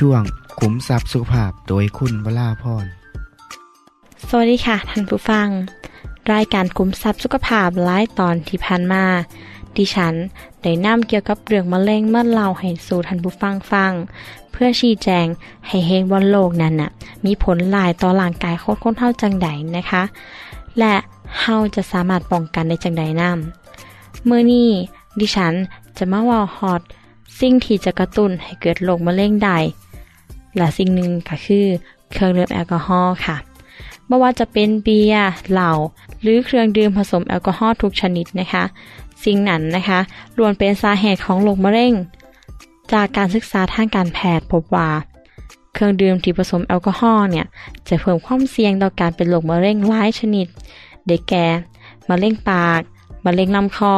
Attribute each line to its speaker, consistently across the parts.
Speaker 1: ช่วงขุมทรัพย์สุขภาพโดยคุณวราพร
Speaker 2: สวัสดีค่ะท่านผู้ฟัง รายการกลุ่มทรัพย์สุขภาพหลายตอนที่ผ่านมา ดิฉันได้นำเกี่ยวกับเรื่องมะเร็งเมื่อเล่าให้สู่ท่านผู้ฟังฟัง เพื่อชี้แจงให้เห็นว่าโรคนั้นน่ะมีผลลายต่อร่างกายคนคนเท่าจังใดนะคะ และเฮาจะสามารถป้องกันได้จังใดนํเมื่อนี้ดิฉันจะมาว่าฮอดสิ่งที่จะกระตุ้นให้เกิดโรคมะเร็งได้ และสิ่งหนึ่งก็คือเครื่องดื่มแอลกอฮอล์ค่ะไม่ว่าจะเป็นเบียร์เหล้าหรือเครื่องดื่มผสมแอลกอฮอล์ทุกชนิดนะคะ สิ่งนั้นนะคะล้วนเป็นสาเหตุของโรคมะเร็ง จากการศึกษาทางการแพทย์พบว่า เครื่องดื่มที่ผสมแอลกอฮอล์เนี่ยจะเพิ่มความเสี่ยงต่อการเป็นโรคมะเร็งหลายชนิด ได้แก่มะเร็งปากมะเร็งลำคอ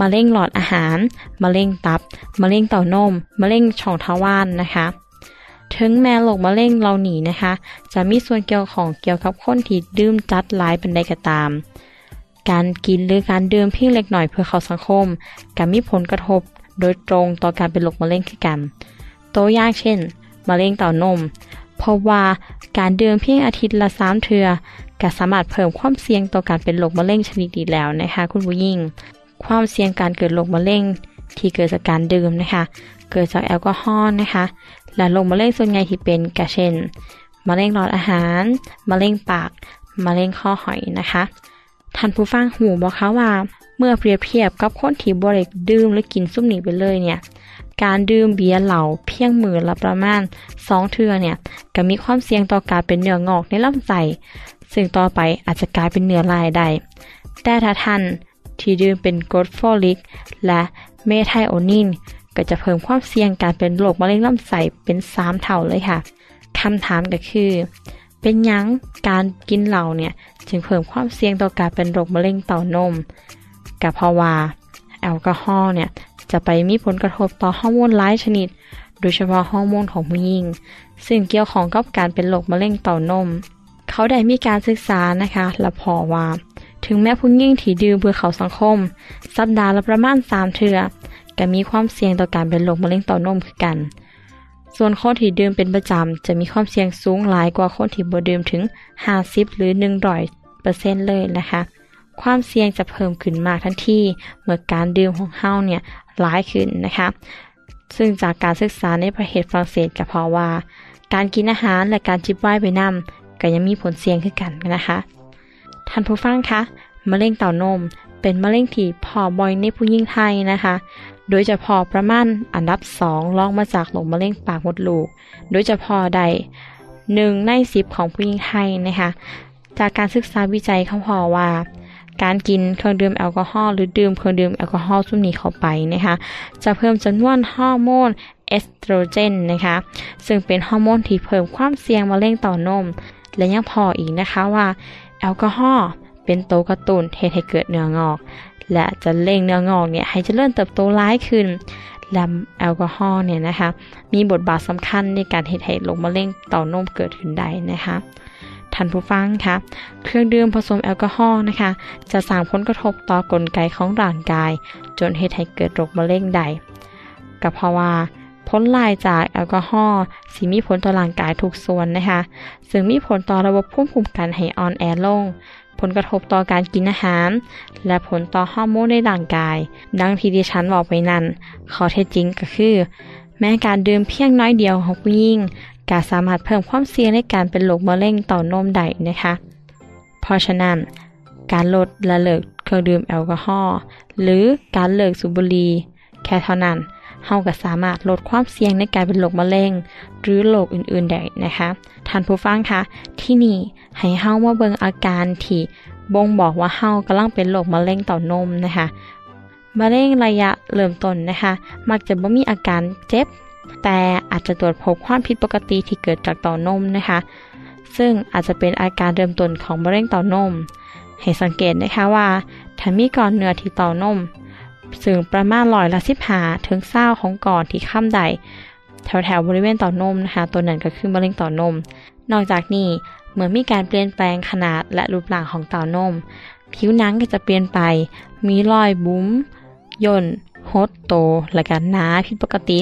Speaker 2: มะเร็งหลอดอาหารมะเร็งตับมะเร็งเต้านมมะเร็งช่องทวารนนะคะ ถึงแม้โรคมะเร็งเราหนีนะคะ จะมีส่วนเกี่ยวของเกี่ยวกับคนที่ดื่มจัดหลายเป็นใดก็ตาม การกินหรือการดื่มเพียงเล็กหน่อยเพื่อเข้าสังคมก็มีผลกระทบโดยตรงต่อการเป็นโรคมะเร็งคือกัน ตัวอย่างเช่น มะเร็งเต้านม เพราะว่าการดื่มเพียงอาทิตย์ละสามเทือก็สามารถเพิ่มความเสี่ยงต่อการเป็นโรคมะเร็งชนิดนี้แล้วนะคะ คุณผู้หญิง ความเสี่ยงการเกิดโรคมะเร็งที่เกิดจากการดื่มนะคะ เกิดจากแอลกอฮอล์นะคะ และโรคมะเร็งส่วนใหญ่ที่เป็นกะเช่นมะเร็งหลอดอาหารมะเร็งปากมะเร็งข้อหอยนะคะท่านผู้ฟังหูบอกเขาว่า เมื่อเปรียบเทียบกับคนที่บริดื่มหรือกินซุปนี้ไปเลยเนี่ย การดื่มเบียร์เหล่าเพียงมือละประมาณ2เทื่อเนี่ยก็มีความเสี่ยงต่อการเป็นเนื้องอกในลำไส้ซึ่งต่อไปอาจจะกลายเป็นเนื้อลายได้ แต่ถ้าท่านที่ดื่มเป็นกรดฟอลิก และเมทไทโอนิน ก็จะเพิ่มความเสี่ยงการเป็นโรคมะเร็งลำไส้เป็น3เท่าเลยค่ะคำถามก็คือ เป็นยังการกินเหล้าเนี่ยจึงเพิ่มความเสี่ยงต่อการเป็นโรคมะเร็งเต้านมกับเพราะว่าแอลกอฮอล์เนี่ยจะไปมีผลกระทบต่อฮอร์โมนหลายชนิด โดยเฉพาะฮอร์โมนของผู้หญิงซึ่งเกี่ยวข้องกับการเป็นโรคมะเร็งเต้านม เขาได้มีการศึกษานะคะและพอว่า ถึงแม้ผู้หญิงที่ดื่มเพื่อเขาสังคม สัปดาห์ละประมาณ3เทื่อ ก็มีความเสี่ยงต่อการเป็นโรคมะเร็งเต้านมคือกัน ส่วนคนที่ดื่มเป็นประจำจะมีความเสี่ยงสูงหลายกว่าคนที่บ่ดื่มถึง 50 หรือ100เปอร์เซ็นต์เลยนะคะ ความเสี่ยงจะเพิ่มขึ้นมากทันทีเมื่อการดื่มของเฮาเนี่ยหลายขึ้นนะคะ ซึ่งจากการศึกษาในประเทศฝรั่งเศสก็เพราะว่า การกินอาหารและการจิบไวน์ไปนำก็ยังมีผลเสี่ยงขึ้นกันนะคะ ท่านผู้ฟังคะมะเร็งเต้านม เป็นมะเร็งที่พอบ่อยในผู้หญิงไทยนะคะ โดยเฉพาะประมาณอันดับ2รองมาจากโรคมะเร็งปากมดลูก โดยเฉพาะใดหนึ่งในสิบของผู้หญิงไทยนะคะ จากการศึกษาวิจัยเขาพบว่า การกินเครื่องดื่มแอลกอฮอล์หรือดื่มเครื่องดื่มแอลกอฮอล์กลุ่มนี้เข้าไปนะคะ จะเพิ่มจำนวนฮอร์โมนเอสโตรเจนนะคะ ซึ่งเป็นฮอร์โมนที่เพิ่มความเสี่ยงมะเร็งเต้านม และยังพบอีกนะคะว่า แอลกอฮอล์ เป็นตัวกระตุ้นเหตุให้เกิดเนื้องอก และจะเร่งเนื้องอกเนี่ยให้เจริญเติบโตร้ายขึ้นและแอลกอฮอล์เนี่ยนะคะมีบทบาทสำคัญในการเฮ็ดให้โรคมะเร็งเต้านมเกิดขึ้นได้นะคะท่านผู้ฟังคะเครื่องดื่มผสมแอลกอฮอล์นะคะ จะสร้างผลกระทบต่อกลไกของร่างกาย จนเฮ็ดให้เกิดโรคมะเร็งได้ก็เพราะว่าผลลายจากแอลกอฮอล์สิมีผลต่อร่างกายทุกส่วนนะคะ ซึ่งมีผลต่อระบบภูมิคุ้มกันให้อ่อนแอลง ผลกระทบต่อการกินอาหาร และผลต่อฮอร์โมนในร่างกาย ดังที่ดิฉันบอกไปนั้นข้อเท็จจริงก็คือ แม้การดื่มเพียงน้อยเดียวของผู้หญิงก็สามารถเพิ่มความเสี่ยงในการเป็นโรคมะเร็งเต่านมได้นะคะ เพราะฉะนั้น การลดและเลิกเครื่องดื่มแอลกอฮอล์หรือการเลิกสูบบุหรี่แค่เท่านั้น เฮาก็สามารถลดความเสี่ยงในการเป็นโรคมะเร็ง หรือโรคอื่นๆได้นะคะท่านผู้ฟังคะที่นี่ให้เฮามาเบิ่งอาการที่บ่งบอกว่าเฮากำลังเป็นโรคมะเร็งเต้านมนะคะมะเร็งระยะเริ่มต้นนะคะ มักจะบ่มีอาการเจ็บ แต่อาจจะตรวจพบความผิดปกติที่เกิดจากเต้านมนะคะ ซึ่งอาจจะเป็นอาการเริ่มต้นของมะเร็งเต้านม ให้สังเกตนะคะว่าถ้ามีก้อนเนื้อที่เต้านม ซึ่งประมาณร้อยละสิบหาถึงเศร้าของก่อนที่ข้ามใด แถวแถวบริเวณต่านมนะคะ ตัวนั้นก็คือมะเร็งต่านม นอกจากนี้เมื่อมีการเปลี่ยนแปลงขนาดและรูปร่างของเต่านม ผิวหนังก็จะเปลี่ยนไป มีรอยบุ้มย่นหดโต และก็หนาผิดปกติ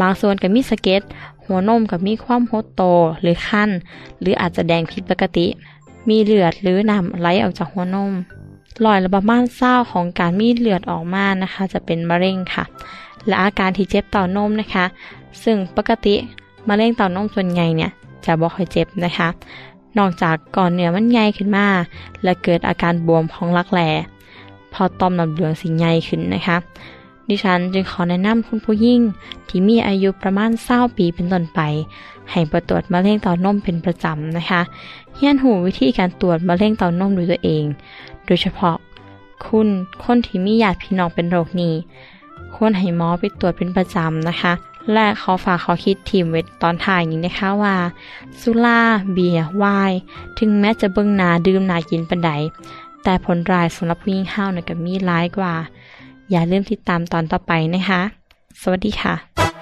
Speaker 2: บางส่วนก็มีสะเก็ด หัวนมก็มีความหดโตหรือคันหรืออาจจะแดงผิดปกติ มีเลือดหรือน้ำไหลออกจากหัวนม รอยระบาม่านเศร้าของการมีเลือดออกมานะคะ จะเป็นมะเร็งค่ะ และอาการที่เจ็บเต่านมนะคะ ซึ่งปกติมะเร็งเต่านมส่วนใหญ่เนี่ยจะบ่ค่อยเจ็บนะคะ นอกจากก่อนเนื้อมันใหญ่ขึ้นมา และเกิดอาการบวมของรักแร้พอต่อมน้ำเหลืองสิใหญ่ขึ้นนะคะ ดิฉันจึงขอแนะนำคุณผู้หญิงที่มีอายุประมาณ20ปีเป็นต้นไป ให้ไปตรวจมะเร็งเต้านมเป็นประจำนะคะ เฮียนหูวิธีการตรวจมะเร็งเต้านมด้วยตัวเอง โดยเฉพาะ คุณคนที่มีญาติพี่น้องเป็นโรคนี้ ควรให้หมอไปตรวจเป็นประจำนะคะ และขอฝากขอคิดทีมไว้ตอนท้ายนี้นะคะว่าสุราเบียร์ไวน์ถึงแม้จะเบิ่งนาดื่มนากินปันใดแต่ผลร้ายสำหรับผู้หญิงห้าวนี่ยก็มีร้ายกว่า อย่าลืมติดตามตอนต่อไปนะคะ สวัสดีค่ะ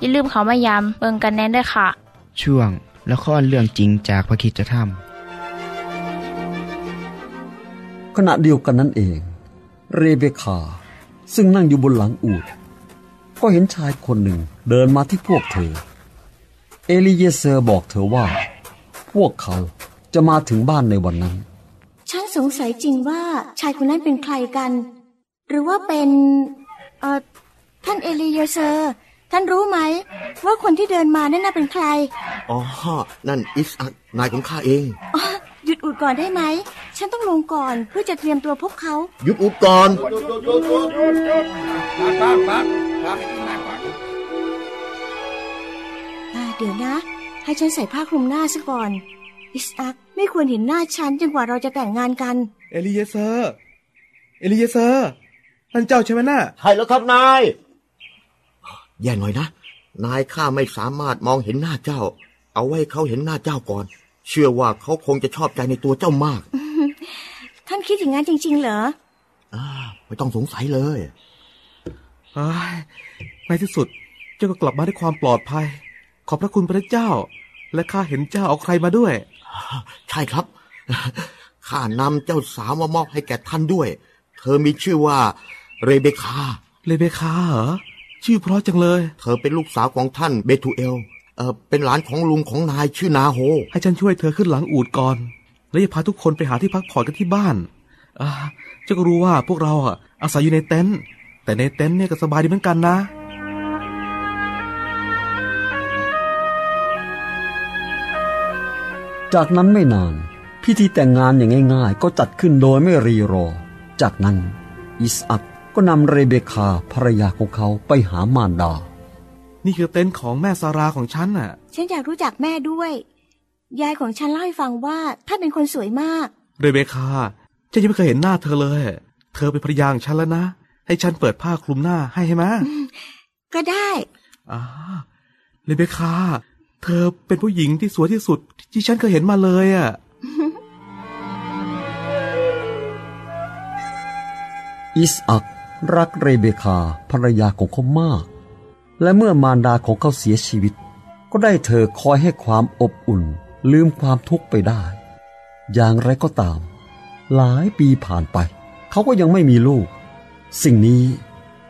Speaker 3: อย่าลืมเขามายามเบิงกันแน่นด้วยค่ะ
Speaker 1: ช่วงละครเรื่องจริงจากพระคิดจะท
Speaker 4: ขณะเดียวกันนั่นเอง เรเบคา ซึ่งนั่งอยู่บนหลังอูฐก็เห็นชายคนหนึ่งเดินมาที่พวกเธอ เอลีเยเซอร์บอกเธอว่า พวกเขาจะมาถึงบ้านในวันนั้น
Speaker 5: ฉันสงสัยจริงว่าชายคนนั้นเป็นใครกัน หรือว่าเป็น เอ่อ ท่านเอลีเยเซอร์ ท่านรู้ไหม ว่าคนที่เดินมานั่นน่ะเป็นใคร
Speaker 6: อ๋อ นั่นอิสอักนายของข้าเอง
Speaker 5: อ๋อหยุดอุดก่อนได้ไหม ฉันต้องลงก่อนเพื่อจะเตรียมตัวพบเขา
Speaker 6: หยุดอุดก่อน
Speaker 5: อ่าเดี๋ยวนะ ให้ฉันใส่ผ้าคลุมหน้าซะก่อน อิสอักไม่ควรเห็นหน้าฉันจนกว่าเราจะแต่งงานกัน
Speaker 7: เอลีเยเซอร์ เอลีเยเซอร์ ท่านเจ้าใช่ไหมน่ะ
Speaker 6: ใช่แล้วครับนาย แย่หน่อยนะ นายข้าไม่สามารถมองเห็นหน้าเจ้า เอาไว้เขาเห็นหน้าเจ้าก่อน เชื่อว่าเขาคงจะชอบใจในตัวเจ้ามาก
Speaker 5: ท่านคิดอย่างนั้นจริง ๆ เหรอ
Speaker 6: อ่าไม่ต้องสงสัยเลย
Speaker 7: เอ้ยในที่สุดเจ้าก็กลับมาด้วยความปลอดภัย ขอบพระคุณพระเจ้า และข้าเห็นเจ้าเอาใครมาด้วย
Speaker 6: ใช่ครับ ข้านำเจ้าสาวมามอบให้แก่ท่านด้วย เธอมีชื่อว่า เรเบคา
Speaker 7: เลเบคาเหรอ ชื่อเพราะจังเลย
Speaker 6: เธอเป็นลูกสาวของท่านเบทูเอล เออเป็นหลานของลุงของนายชื่อนาโฮ
Speaker 7: ให้ฉันช่วยเธอขึ้นหลังอูดก่อน แล้วจะพาทุกคนไปหาที่พักผ่อนกันที่บ้าน อ่าเจ้าก็รู้ว่าพวกเราอะอาศัยอยู่ในเต็นท์แต่ในเต็นท์เนี่ยก็สบายดีเหมือนกันนะ
Speaker 4: จากนั้นไม่นาน พิธีแต่งงานอย่างง่ายๆ ก็จัดขึ้นโดยไม่รีรอ จากนั้น อิสอัก ก็นำเรเบคาภรรยาของเขาไปหามารดา
Speaker 7: นี่คือเต็นท์ของแม่ซาราของฉันน่ะ
Speaker 5: ฉันอยากรู้จักแม่ด้วย ยายของฉันเล่าให้ฟังว่าท่านเป็นคนสวยมาก
Speaker 7: เรเบคาฉันยังไม่เคยเห็นหน้าเธอเลย เธอเป็นภรรยาของฉันแล้วนะ ให้ฉันเปิดผ้าคลุมหน้าให้ใช่ไหม
Speaker 5: ก็ได้
Speaker 7: อ่าเรเบคาเธอเป็นผู้หญิงที่สวยที่สุดที่ฉันเคยเห็นมาเลยอะ
Speaker 4: อิสอัก รักเรเบคาภรรยาของเขามาก และเมื่อมารดาของเขาเสียชีวิต ก็ได้เธอคอยให้ความอบอุ่น ลืมความทุกข์ไปได้ อย่างไรก็ตาม หลายปีผ่านไป เขาก็ยังไม่มีลูก สิ่งนี้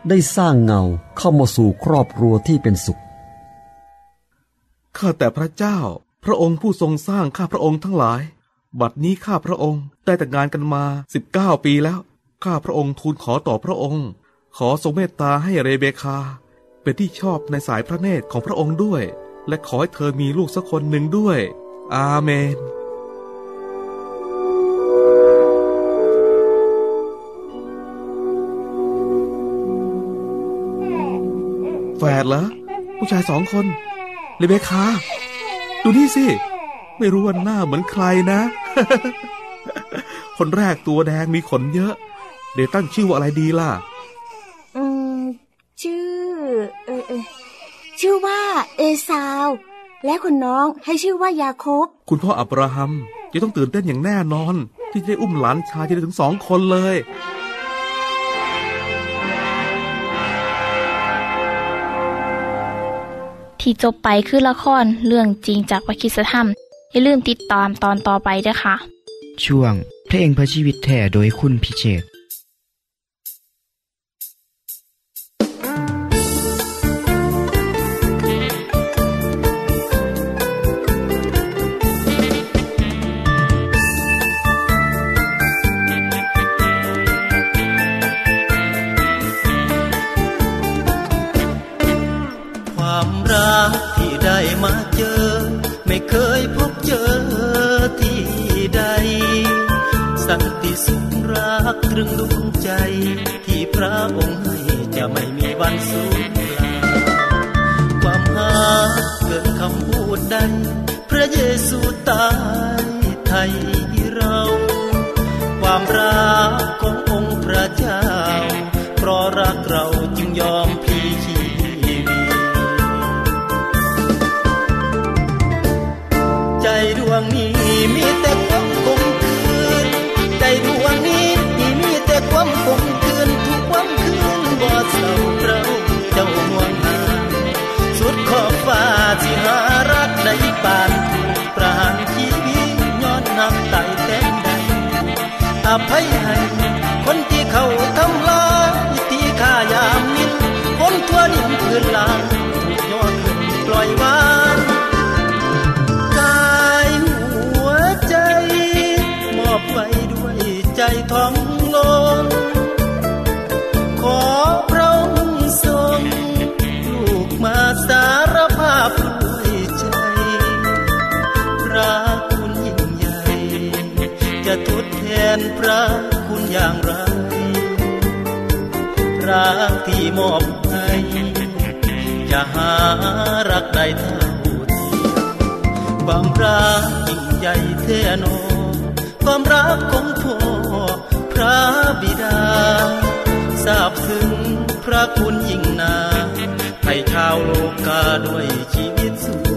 Speaker 4: ได้สร้างเงาเข้ามาสู่ครอบครัวที่เป็นสุข
Speaker 7: ข้าแต่พระเจ้า พระองค์ผู้ทรงสร้างข้าพระองค์ทั้งหลาย บัดนี้ข้าพระองค์ได้แต่งงานกันมาสิบเก้าปีแล้ว ข้าพระองค์ทูลขอต่อพระองค์ ขอทรงเมตตาให้เรเบคา เป็นที่ชอบในสายพระเนตรของพระองค์ด้วย และขอให้เธอมีลูกสักคนหนึ่งด้วย อาเมน แฝดเหรอผู้ชายสองคน เรเบคา ดูนี่สิ ไม่รู้ว่าหน้าเหมือนใครนะ คนแรกตัวแดงมีขนเยอะ เดี๋ยวตั้งชื่อว่าอะไรดีล่ะ
Speaker 5: อืม ชื่อ เออเออชื่อว่าเอซาว และคนน้องให้ชื่อว่ายาโคบ
Speaker 7: คุณพ่ออับราฮัมจะต้องตื่นเต้นอย่างแน่นอน ที่จะได้อุ้มหลานชายจะได้ถึงสองคนเลย
Speaker 3: ที่จบไปคือละครเรื่องจริงจากวิคิสธรรม อย่าลืมติดตามตอนต่อไปด้วยค่ะ
Speaker 1: ช่วงเพลงเพื่อชีวิตแท่โดยคุณพิเชษ
Speaker 8: apa yang นพระคุณอย่างไรรักที่มอบให้จะหารักใดเท่าทียมความรักยิ่งใหญ่แท้หนอความรักของพ่อพระบิดาทราบซึ้งพระคุณยิ่งนาให้ชาวโลกาด้วยชีวิตสู้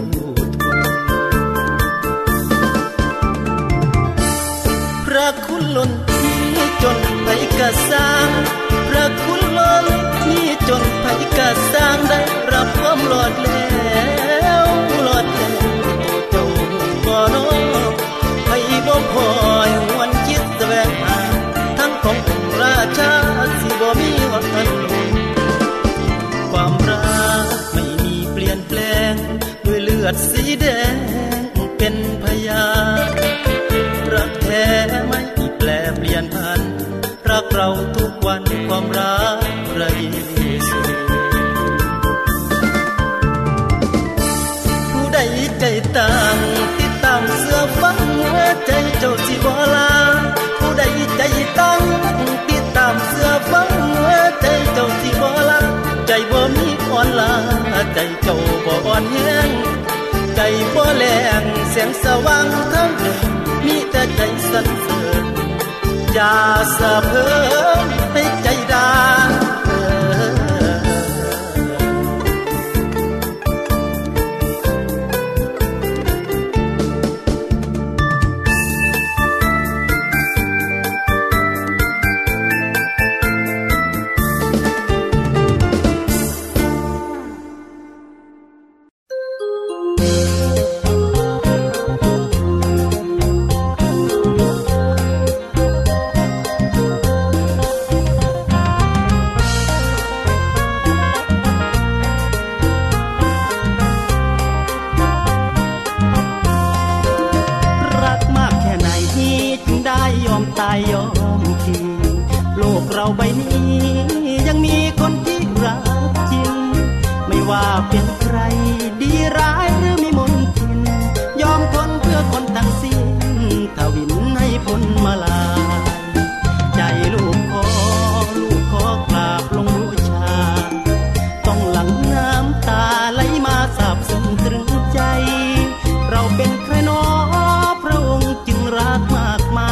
Speaker 8: รัคุณล้นพี่จนไปกระสร้างรัคุณล้นพี่จนไปกระสร้างได้รับความหลอดแล้วหลอดแล้วจงบ่นอไปบ่พอยหวนคิดแสวงหาทั้งขององค์ราชาสิบ่มีวันนั้นลงความรักไม่มีเปลี่ยนแปลงด้วยเลือดสีแดงเป็นพยาน เราทุกวันความรักไรสุดผู้ใดใจต่างติดตามเสื้อฟังหัวใจเจ้าสิบ่ลาผู้ใดใจตั้งติดตามเสื้อฟังหัวใจเจ้าสิบ่ลาใจบ่มีอ่อนลาใจเจ้าบ่อ่อนแห้งใจบ่แลงแสงสว่างทั้งเดินมีแต่ใจสั่นเสริญ อย่าสะเพิ่มให้ใจ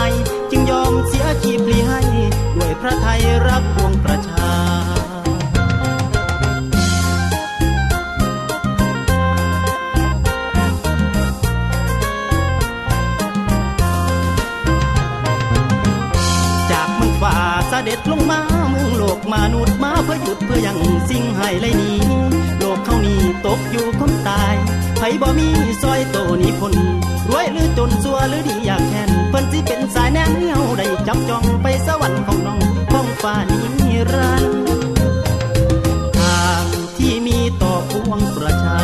Speaker 8: ายจึงยอมเสียชีพลีให้ ด้วยพระไทยรักปวงประชาจากเมืองฝ่าเสด็จลงมาเมืองโลกมนุษย์มาเพื่อหยุดเพื่อยังสิ่งให้ไรนี้ โลกเขานี้ตกอยู่คนตาย ไผบ่มีซอยโตนี้พนรวยหรือจนสัวหรือดีอยากแค้นเพิ่นสิเป็นสายแนมเหี่ยวได้จับจองไปสวรรค์ของน้องของฟ้านี้รันดร์ทางที่มีต่อปวงประชา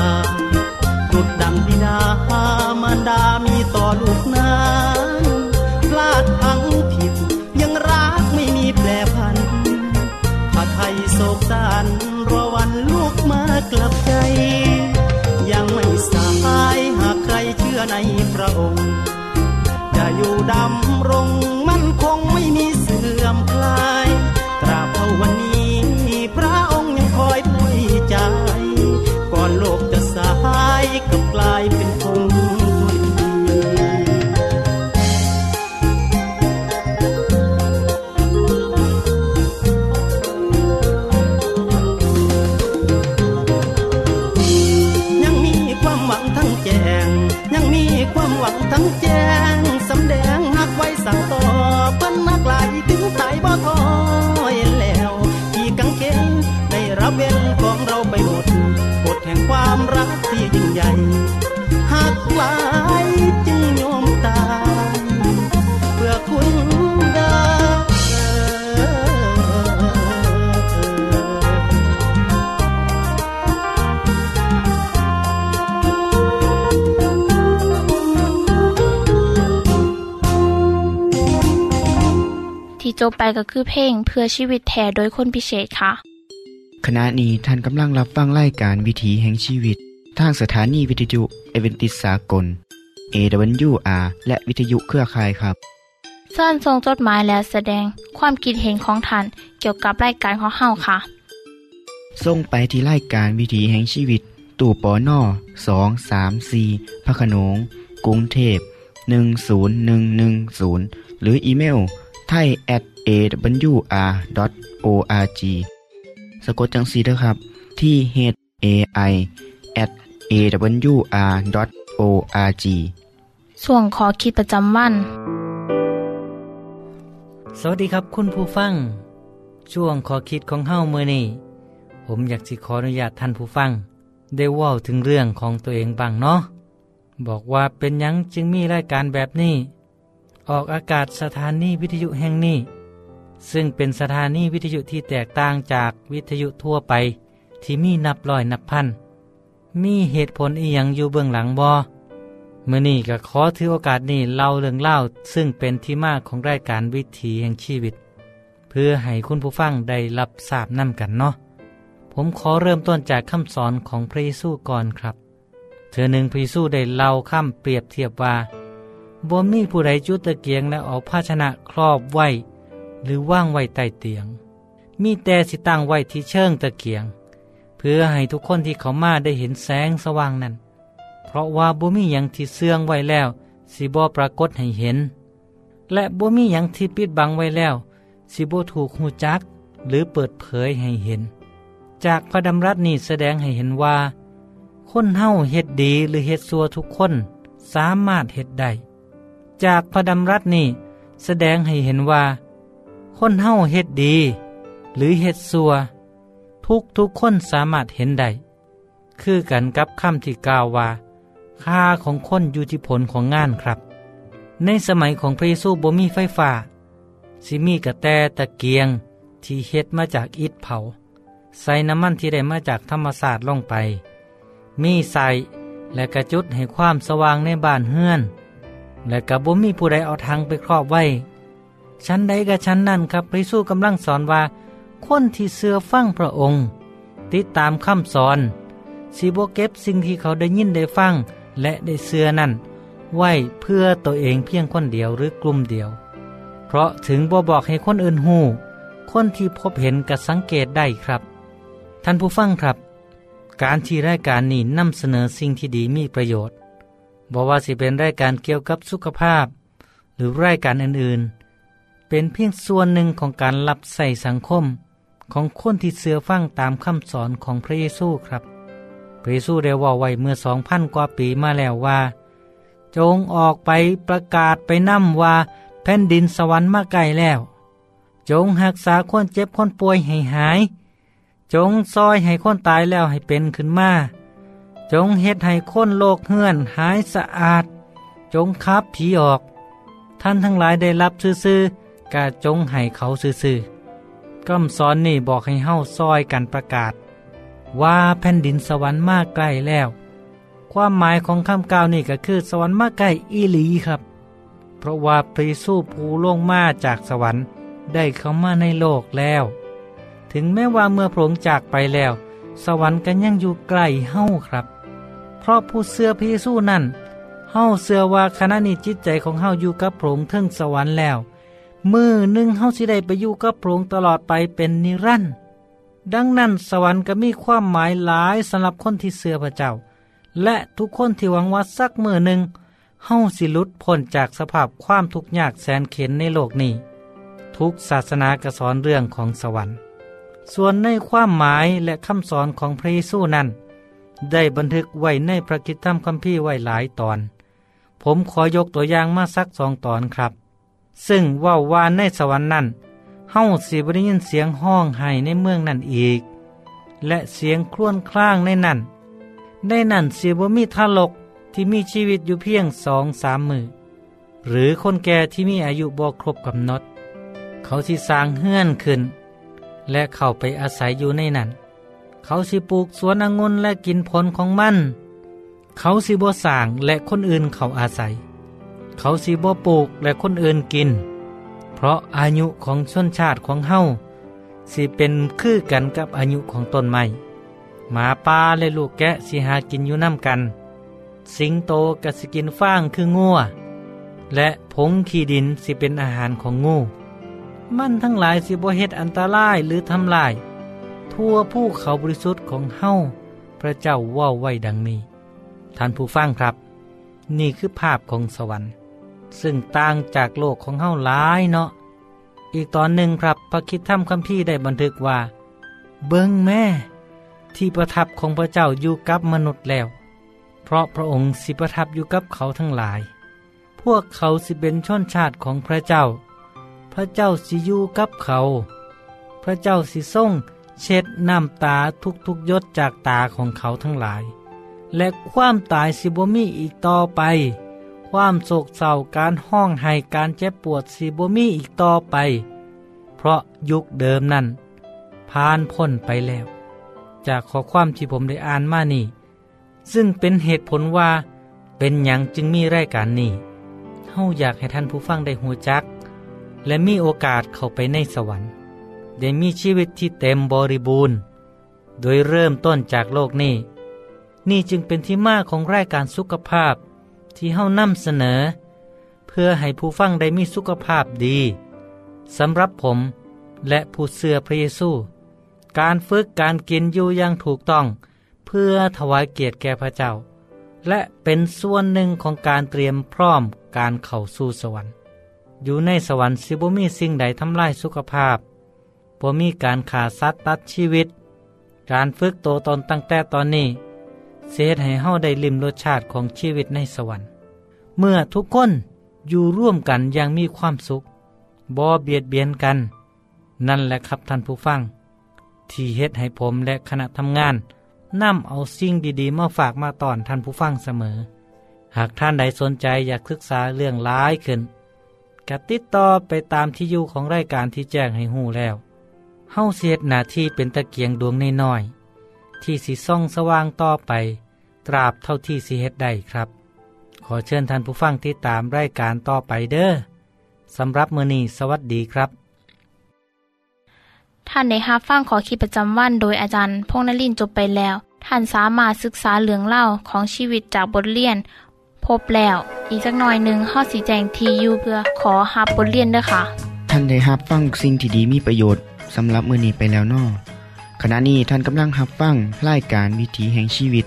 Speaker 8: ดุดดังบิดามารดามีต่อลูกนา ในพระองค์ จะอยู่ดำรงมั่นคงไม่มีเสื่อมคลาย ตราบเท่าวันนี้ พระองค์ยังคอยพุยใจ ก่อนโลกจะสายกลับกลายเป็น ทั้งแจ้งสำแดงหักไว้สั่งต่อเพิ่นนักหลายถึงตายบ่ทอยแล้วที่กังเขนได้รับเวรของเราไปหมดกฎแห่งความรักที่ยิ่งใหญ่หักหลาย
Speaker 3: จบไปก็คือเพลงเพื่อชีวิตแทนโดยคนพิเศษค่ะ
Speaker 1: ขณะนี้ท่านกำลังรับฟังรายการวิถีแห่งชีวิต ทางสถานีวิทยุเอเวนติสากล AWR และวิทยุเครือข่ายครับ
Speaker 3: เสินทรงจดหมายและแสดงความคิดเห็นของท่านเกี่ยวกับรายการของเฮาค่ะ
Speaker 1: ส่งไปที่รายการวิถีแห่งชีวิต ตู่ปอน่อสองสามสีพระโขนงกรุงเทพ10110 หรืออีเมลไทย at awr.org สะกดจังสีนะครับ ที่ h a i at awr.org
Speaker 3: ส่วงขอคิดประจำวัน
Speaker 9: สวัสดีครับคุณผู้ฟัง ช่วงขอคิดของเฮ้าเมื่อนี้ผมอยากสิขออนุญาตท่านผู้ฟัง ได้เว่าถึงเรื่องของตัวเองบ้างเนาะบอกว่าเป็นหยังจึงมีรายการแบบนี้ ออกอากาศสถานีวิทยุแห่งนี้ ซึ่งเป็นสถานีวิทยุที่แตกต่างจากวิทยุทั่วไป ที่มีนับร้อยนับพัน มีเหตุผลอีหยังอยู่เบื้องหลังบ่เมื่อนี้ก็ขอถือโอกาสนี้เล่าเรื่องเล่า ซึ่งเป็นที่มาของรายการวิถีแห่งชีวิต เพื่อให้คุณผู้ฟังได้รับทราบนํกันเนาะผมขอเริ่มต้นจากคำสอนของพระเยซูก่อนครับ เธอหนึ่งพระเยซูได้เล่าคำเปรียบเทียบว่าบ่มีผู้ใดจุดตะเกียงและเอาภาชนะครอบไว้ หรือว่างไว้ใต้เตียง มีแต่สิตั้งไว้ที่เชิงตะเกียง เพื่อให้ทุกคนที่เขามาได้เห็นแสงสว่างนั้น เพราะว่าบ่มีหยังที่เสื่องไว้แล้ว สิบ่ปรากฏให้เห็น และบ่มีหยังที่ปิดบังไว้แล้ว สิบ่ถูกหูจัก หรือเปิดเผยให้เห็น จากพระดำรัสนี้แสดงให้เห็นว่า คนเฮาเฮ็ดดีหรือเฮ็ดซัวทุกคนสามารถเฮ็ดได้จากพระดำรัสนี้แสดงให้เห็นว่า คนเฮาเฮ็ดดี หรือเฮ็ดซัว ทุกทุกคนสามารถเห็นได้ คือกันกับคำที่กล่าวว่า ค่าของคนอยู่ที่ผลของงานครับ ในสมัยของพระเยซูบ่มีไฟฟ้าสิมีกระแตตะเกียงที่เฮ็ดมาจากอิฐเผา ใส่น้ำมันที่ได้มาจากธรรมศาสตร์ลงไป มีใส่และกระจุดให้ความสว่างในบ้านเฮือน และกระบ่มีผู้ใดเอาทางไปครอบไว้ ชั้นใดกับชั้นนั้นครับพระเยซูกำลังสอนว่า คนที่เสือฟังพระองค์ ติดตามคำสอนสิบเก็บสิ่งที่เขาได้ยินได้ฟัง และได้เสือนั่น ไว้เพื่อตัวเองเพียงคนเดียวหรือกลุ่มเดียว เพราะถึงบ่บอกให้คนอื่นหูคนที่พบเห็นก็สังเกตได้ครับ ท่านผู้ฟังครับ การที่รายการนี้นำเสนอสิ่งที่ดีมีประโยชน์บอกว่าสิเป็นรายการเกี่ยวกับสุขภาพ หรือรายการอื่นๆ เป็นเพียงส่วนหนึ่งของการรับใส่สังคม ของคนที่เสือฟังตามคำสอนของพระเยซูครับ พระเยซูได้ว่าไว้เมื่อสองพันกว่าปีมาแล้วว่า จงออกไปประกาศไปนำว่าแผ่นดินสวรรค์มาใกลแล้ว จงรักษาคนเจ็บคนป่วยให้หาย จงซอยให้คนตายแล้วให้เป็นขึ้นมา จงเฮ็ดให้คนโลกเฮือนหายสะอาด จงคับผีออก ท่านทั้งหลายได้รับซื่อๆ กาจงให้เขาซื่อๆก้ำสอนนี่บอกให้เฮ้าซอยกันประกาศ ว่าแผ่นดินสวรรค์มากใกล้แล้ว ความหมายของคำกล่าวนี่ก็คือสวรรค์มากใกล้อีหลีครับ เพราะว่าพระเยซูผู้ลงมาจากสวรรค์ได้เข้ามาในโลกแล้ว ถึงแม้ว่าเมื่อพระองค์จากไปแล้ว สวรรค์ก็ยังอยู่ใกล้เฮ้าครับ เพราะผู้เสื้อพระเยซูนั่นเฮ้าเสื้อว่าขณะนี้จิตใจของเฮ้าอยู่กับพระองค์เทิงสวรรค์แล้ว มือหนึ่งเฮาสิได้ไปอยู่กับพระองค์ตลอดไปเป็นนิรันดร์ดังนั้นสวรรค์ก็มีความหมายหลายสำหรับคนที่เสือพระเจ้า และทุกคนที่หวังว่าสักมือหนึ่งเฮาสิลุดพ้นจากสภาพความทุกข์ยากแสนเข็นในโลกนี้ ทุกศาสนากระสอนเรื่องของสวรรค์ ส่วนในความหมายและคำสอนของพระเยซูนั้น ได้บันทึกไว้ในพระคิดธรรมคัมภีร์ไว้หลายตอน ผมขอยกตัวอย่างมาสักสองตอนครับ ซึ่งว่าวานในสวรรค์นั้นเฮาสิบได้ยินเสียงห้องไห้ในเมืองนั่นอีก และเสียงครวญคร่างในนั่นในนั่นเสียบ่มีทารกที่มีชีวิตอยู่เพียงสองสามมือหรือคนแก่ที่มีอายุบ่ครบกำหนด เขาสิสร้างเฮือนขึ้น และเข้าไปอาศัยอยู่ในนั้น เขาสิปลูกสวนองุ่นและกินผลของมัน เขาสิบ่สร้างและคนอื่นเขาอาศัย เขาสิบ่ปลูกและคนอื่นกิน เพราะอายุของชนชาติของเฮาสิเป็นคือกันกับอายุของต้นไม้หมาป่าและลูกแกะสิหากินอยู่น้ำกัน สิงโตกสิกินฟางคืองัวและผงขี้ดินสิเป็นอาหารของงู มันทั้งหลายสิบ่เฮ็ดอันตรายหรือทำลาย ทั่วผู้เขาบริสุทธิ์ของเฮาพระเจ้าว่าไว้ดังนี้ ท่านผู้ฟังครับ นี่คือภาพของสวรรค์ ซึ่งต่างจากโลกของเฮาหลายเนาะ อีกตอนหนึ่งครับพระคิดธรรมคัมภีร์ได้บันทึกว่า เบิ้งแม่ ที่ประทับของพระเจ้าอยู่กับมนุษย์แล้ว เพราะพระองค์สิประทับอยู่กับเขาทั้งหลาย พวกเขาสิเป็นชนชาติของพระเจ้า พระเจ้าสิอยู่กับเขา พระเจ้าสิทรงเช็ดน้ำตาทุกๆยศจากตาของเขาทั้งหลาย และความตายสิบมีอีกต่อไป ความโศกเศร้าการห้องไห้การเจ็บปวดสิบมีอีกต่อไป เพราะยุคเดิมนั้นผ่านพ้นไปแล้ว จากข้อความที่ผมได้อ่านมานี่ ซึ่งเป็นเหตุผลว่า เป็นหยังจึงมีรายการนี้เฮาอยากให้ท่านผู้ฟังได้หูจัก และมีโอกาสเข้าไปในสวรรค์ ได้มีชีวิตที่เต็มบริบูรณ์ โดยเริ่มต้นจากโลกนี้ นี่จึงเป็นที่มาของรายการสุขภาพ ที่เฮานำเสนอ เพื่อให้ผู้ฟังได้มีสุขภาพดีสำหรับผมและผู้เสือพระเยซู การฝึกการกินอยู่อย่างถูกต้อง เพื่อถวายเกียรติแก่พระเจ้า และเป็นส่วนหนึ่งของการเตรียมพร้อมการเข้าสู่สวรรค์ อยู่ในสวรรค์สิบ่มีสิ่งใดทำลายสุขภาพบ่มีการขาดสัตว์ตัดชีวิต การฝึกโตตนตั้งแต่ตอนนี้ เสดให้เฮาได้ลิมรสชาติของชีวิตในสวรรค์ เมื่อทุกคนอยู่ร่วมกันอย่างมีความสุขบ่เบียดเบียนกัน นั่นแหละครับท่านผู้ฟัง ที่เฮ็ดให้ผมและคณะทำงานนำเอาสิ่งดีๆ มาฝากมาตอนท่านผู้ฟังเสมอ หากท่านใดสนใจอยากศึกษาเรื่องร้ายขึ้นกติดต่อไปตามที่อยู่ของรายการที่แจ้งให้หูแล้วเฮาเสียดหน้าที่เป็นตะเกียงดวงน้อยๆที่สีส่องสว่างต่อไป ตราบเท่าที่สิเฮ็ดได้ครับ ขอเชิญท่านผู้ฟังที่ตามรายการต่อไปเด้อสำหรับมื้อนี้สวัสดีครับ
Speaker 3: ท่านได้รับฟังขอคิดประจำวันโดยอาจารย์พงษ์นลินทร์จบไปแล้ว ท่านสามารถศึกษาเรื่องเล่าของชีวิตจากบทเรียน พบแล้ว อีกสักหน่อยหนึ่งข้อสีแจงทียูเพื่อขอฮับบทเรียนเด้อค่ะ
Speaker 1: ท่านได้รับฟังสิ่งที่ดีมีประโยชน์สำหรับมื้อนี้ไปแล้วนอขณะนี้ท่านกำลังรับฟังรายการวิถีแห่งชีวิต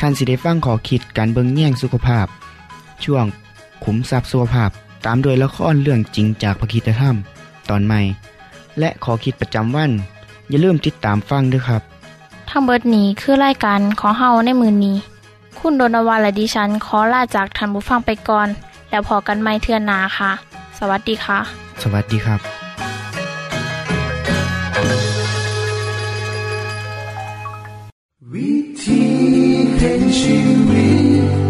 Speaker 1: ท่านสิได้ฟังขอคิดการเบิงแย่งสุขภาพ ช่วงขุมทรัพย์สุขภาพตามโดยละครเรื่องจริงจากพระคีตธรรม ตอนใหม่ และขอคิดประจำวัน อย่าลืมติดตามฟังด้วยครับ
Speaker 3: ทั้งเบิดนี้คือรายการของเฮาในมือนนี้ คุณโดนวาและดิฉันขอลาจากท่านผู้ฟังไปก่อน แล้วพอกันไม่เทื่อนนาค่ะ สวัสดีค่ะ
Speaker 1: สวัสดีครับ
Speaker 10: วิ ที่เห็นชีวิต